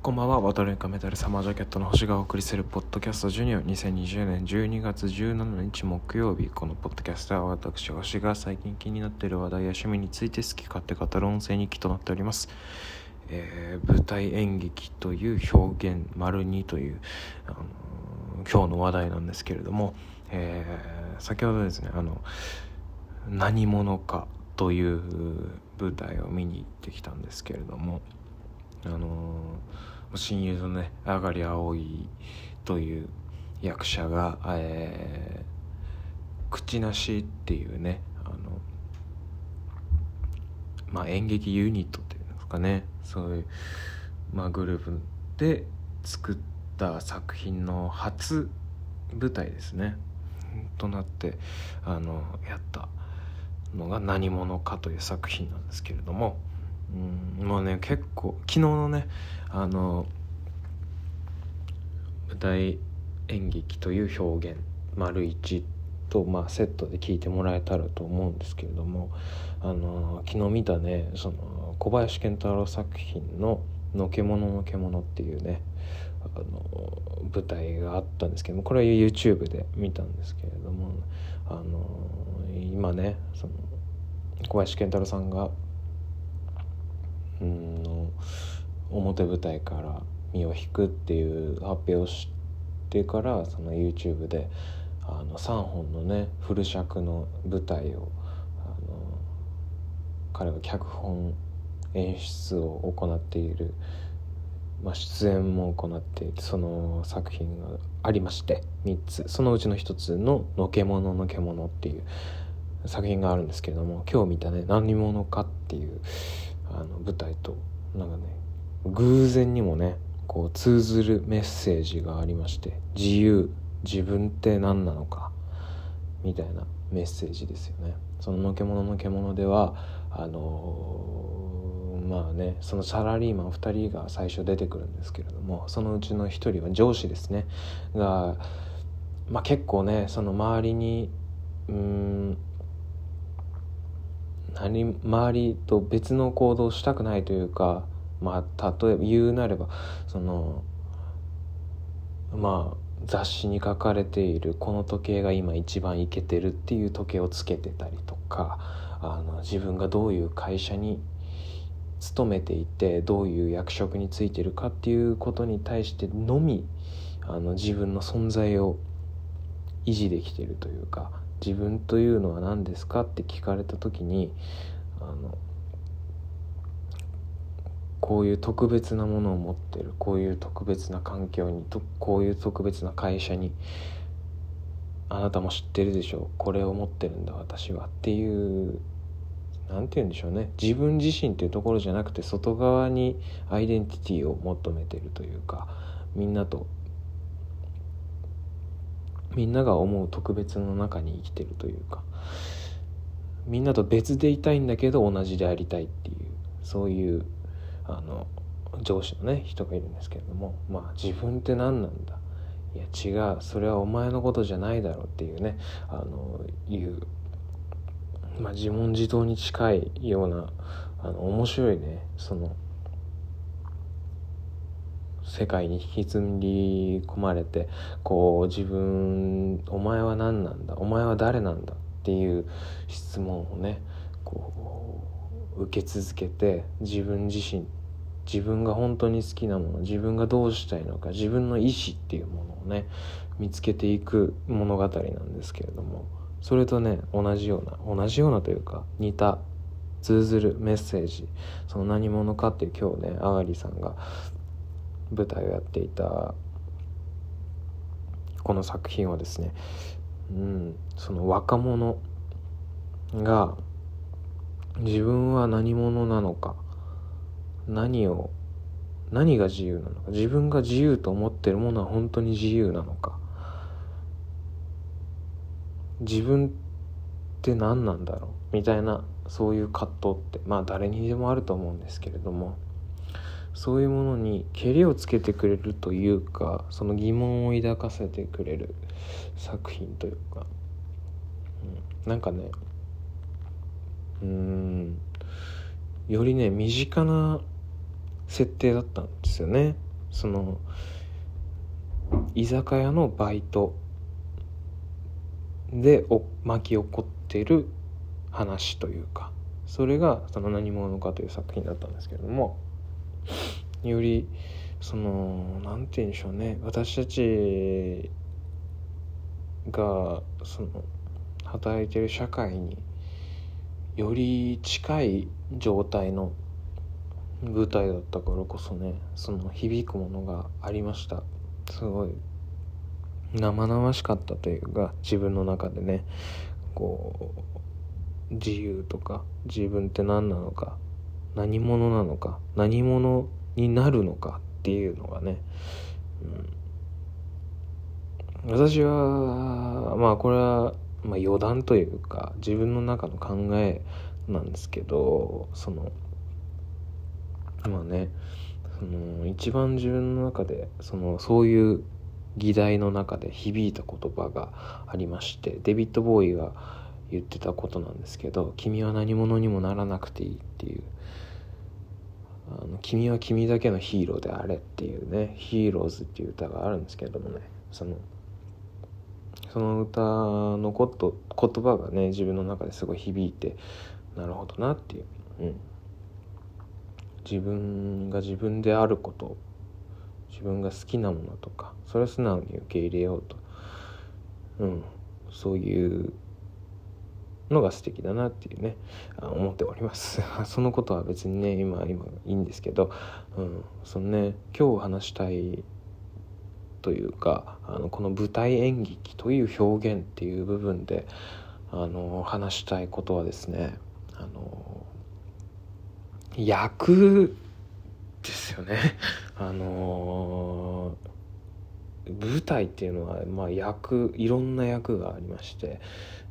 こんばんは、渡るかメタルサマージャケットの星がお送りするポッドキャストジュニア。2020年12月17日木曜日。このポッドキャストは私星が最近気になっている話題や趣味について好き勝手語る音声日記となっております、えー舞台演劇という表現丸2という、あのー今日の話題なんですけれども、えー先ほどですねあの何者かという舞台を見に行ってきたんですけれどもあの親友のねあがり葵という役者が、えー口なしっていうねあの、まあ、演劇ユニットっていうんですかね。そういう、まあ、グループで作った作品の初舞台ですね。となってあのやったのが「何者か」という作品なんですけれども。うん。もうね結構昨日のねあの舞台演劇という表現丸一と、まあ、セットで聞いてもらえたらと思うんですけれどもあの昨日見たねその小林賢太郎作品の「のけもののけもの」っていうねあの舞台があったんですけどもこれは YouTube で見たんですけれどもあの今ねその小林賢太郎さんがの表舞台から身を引くっていう発表をしてからその YouTube であの3本のねフル尺の舞台を彼が脚本演出を行っている、まあ、出演も行っているその作品がありまして3つ。そのうちの1つの「のけもののけもの」っていう作品があるんですけれども今日見たね「何者か」っていうあの舞台となんかね偶然にもねこう通ずるメッセージがありまして「自由自分って何なのか」みたいなメッセージですよね。そののけもののけものではあのーまあねそのサラリーマン2人が最初出てくるんですけれどもそのうちの1人は上司ですねが、まあ、結構ねその周りにうー何周りと別の行動をしたくないというかまあ例えば言うなればそのまあ雑誌に書かれているこの時計が今一番イケてるっていう時計をつけてたりとかあの自分がどういう会社に勤めていてどういう役職についてるかっていうことに対してのみあの自分の存在を維持できてるというか自分というのは何ですかって聞かれた時にあのこういう特別なものを持ってるこういう特別な環境にとこういう特別な会社にあなたも知ってるでしょうこれを持ってるんだ私はっていうなんて言うんでしょうね。自分自身っていうところじゃなくて外側にアイデンティティを求めてるというかみんなとみんなが思う特別の中に生きてるというかみんなと別でいたいんだけど同じでありたいっていうそういうあの上司のね人がいるんですけれどもまあ自分って何なんだ？いや違う。それはお前のことじゃないだろうっていうねあのいう、まあ、自問自答に近いようなあの面白いねその世界に引きずり込まれてこう自分お前は何なんだお前は誰なんだっていう質問をねこう受け続けて自分自身自分が本当に好きなもの自分がどうしたいのか自分の意志っていうものをね見つけていく物語なんですけれどもそれとね同じような同じようなというか似た通ずるメッセージその何者かっていう今日ねあがりさんが舞台をやっていたこの作品はですね、うん、その若者が自分は何者なのか何を何が自由なのか自分が自由と思ってるものは本当に自由なのか自分って何なんだろうみたいなそういう葛藤ってまあ誰にでもあると思うんですけれどもそういうものにけりをつけてくれるというかその疑問を抱かせてくれる作品というか、うん、なんかねうん。よりね身近な設定だったんですよね。その居酒屋のバイトでお巻き起こってる話というか。それが「その何者か」という作品だったんですけれども。よりその何て言うんでしょうね。私たちがその働いてる社会により近い状態の舞台だったからこそねその響くものがありました。すごい生々しかったというか自分の中でねこう自由とか自分って何なのか何者なのか何者になるのかっていうのがね、うん、私はまあこれは、まあ、余談というか自分の中の考えなんですけどそのまあねその一番自分の中でそのそういう議題の中で響いた言葉がありましてデビッド・ボーイが言ってたことなんですけど「君は何者にもならなくていい」っていうあの「君は君だけのヒーローであれ」っていうね「ヒーローズ」っていう歌があるんですけれどもねそのその歌のこと言葉がね自分の中ですごい響いてなるほどなっていう、うん、自分が自分であること自分が好きなものとかそれを素直に受け入れようと、うん、そういうのが素敵だなっていうね思っております。そのことは別にね今今いいんですけど、うん、そのね今日話したいというかあのこの舞台演劇という表現っていう部分であの話したいことはですねあの役ですよね。あの舞台っていうのは、まあ、役いろんな役がありまして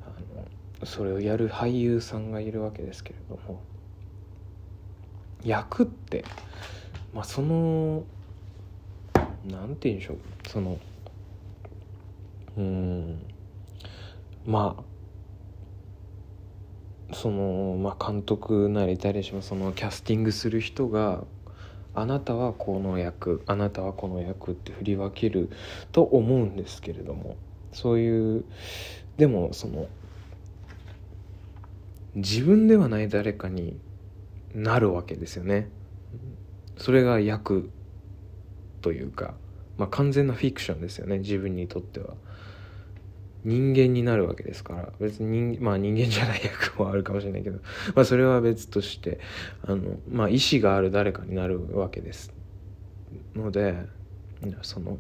あのそれをやる俳優さんがいるわけですけれども役って、まあ、そのなんて言うんでしょうそのうんまあその、まあ、監督なり誰しもそのキャスティングする人があなたはこの役あなたはこの役って振り分けると思うんですけれどもそういうでもその自分ではない誰かになるわけですよね。それが役というか、まあ、完全なフィクションですよね。自分にとっては。人間になるわけですから。別に人,、まあ、人間じゃない役もあるかもしれないけど、まあ、それは別としてあの、まあ、意志がある誰かになるわけです。のでその、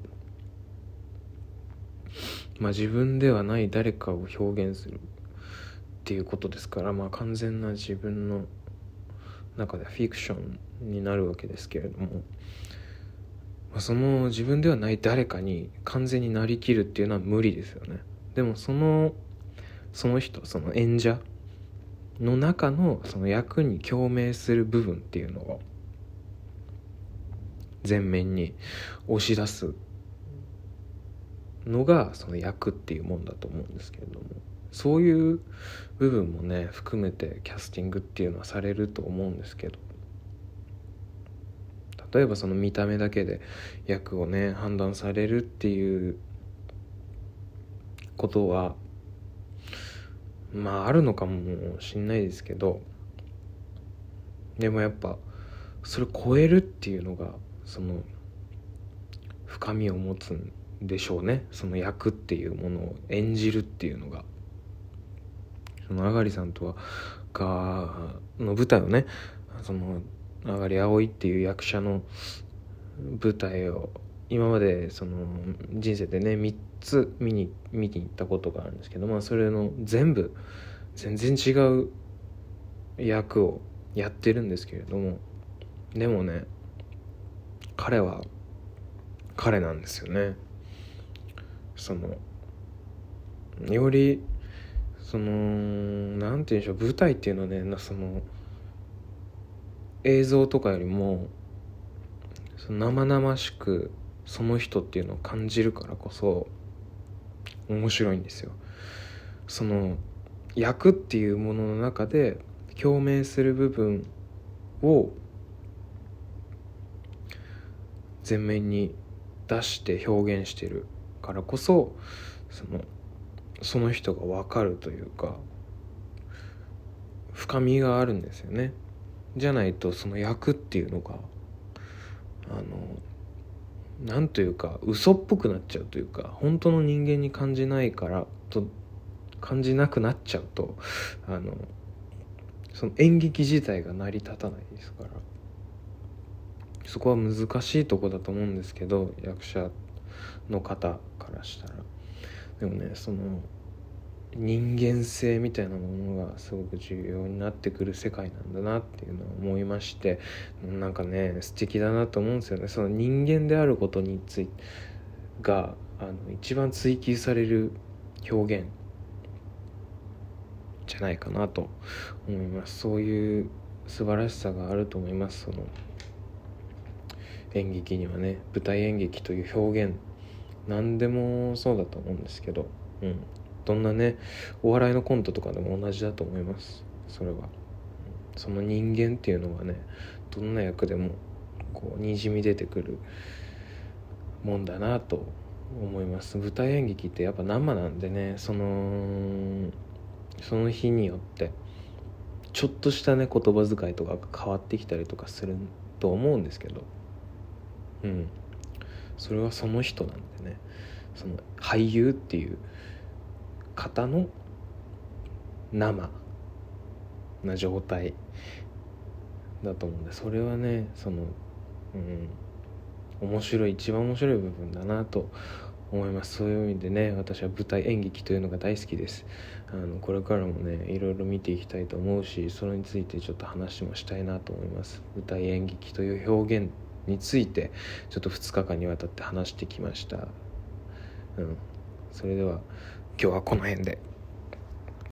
まあ、自分ではない誰かを表現する。っていうことですから、まあ、完全な自分の中でフィクションになるわけですけれども、まあ、その自分ではない誰かに完全になりきるっていうのは無理ですよね。でもそのその人その演者の中のその役に共鳴する部分っていうのを前面に押し出すのがその役っていうもんだと思うんですけれどもそういう部分もね含めてキャスティングっていうのはされると思うんですけど。例えばその見た目だけで役をね判断されるっていうことはまああるのかもしんないですけど。でもやっぱそれ超えるっていうのがその深みを持つんでしょうね。その役っていうものを演じるっていうのが。そのあがりさんとはがの舞台をねそのあがり葵っていう役者の舞台を今までその人生でね3つ見に見に行ったことがあるんですけど、まあ、それの全部全然違う役をやってるんですけれどもでもね彼は彼なんですよね。そのよりそのなんて言うんでしょう舞台っていうのはねその映像とかよりも生々しくその人っていうのを感じるからこそ面白いんですよ。その役っていうものの中で共鳴する部分を前面に出して表現してるからこそそのその人が分かるというか深みがあるんですよね。じゃないとその役っていうのがあのなんというか嘘っぽくなっちゃうというか本当の人間に感じないからと感じなくなっちゃうとあのその演劇自体が成り立たないですから。そこは難しいとこだと思うんですけど役者の方からしたら。でもねその人間性みたいなものがすごく重要になってくる世界なんだなっていうのを思いましてなんかね素敵だなと思うんですよね。その人間であることについてがあの一番追求される表現じゃないかなと思います。そういう素晴らしさがあると思います。その演劇にはね舞台演劇という表現何でもそうだと思うんですけど、うん、どんなねお笑いのコントとかでも同じだと思います。それは。その人間っていうのはねどんな役でもこうにじみ出てくるもんだなと思います。舞台演劇ってやっぱ生なんでねそのその日によってちょっとしたね言葉遣いとかが変わってきたりとかすると思うんですけど。うん。それはその人なんでね。その俳優っていう方の生な状態だと思うんでそれはねそのうん面白い一番面白い部分だなと思います。そういう意味でね私は舞台演劇というのが大好きです。あのこれからもねいろいろ見ていきたいと思うしそれについてちょっと話もしたいなと思います。舞台演劇という表現についてちょっと2日間にわたって話してきましたうんそれでは今日はこの辺で。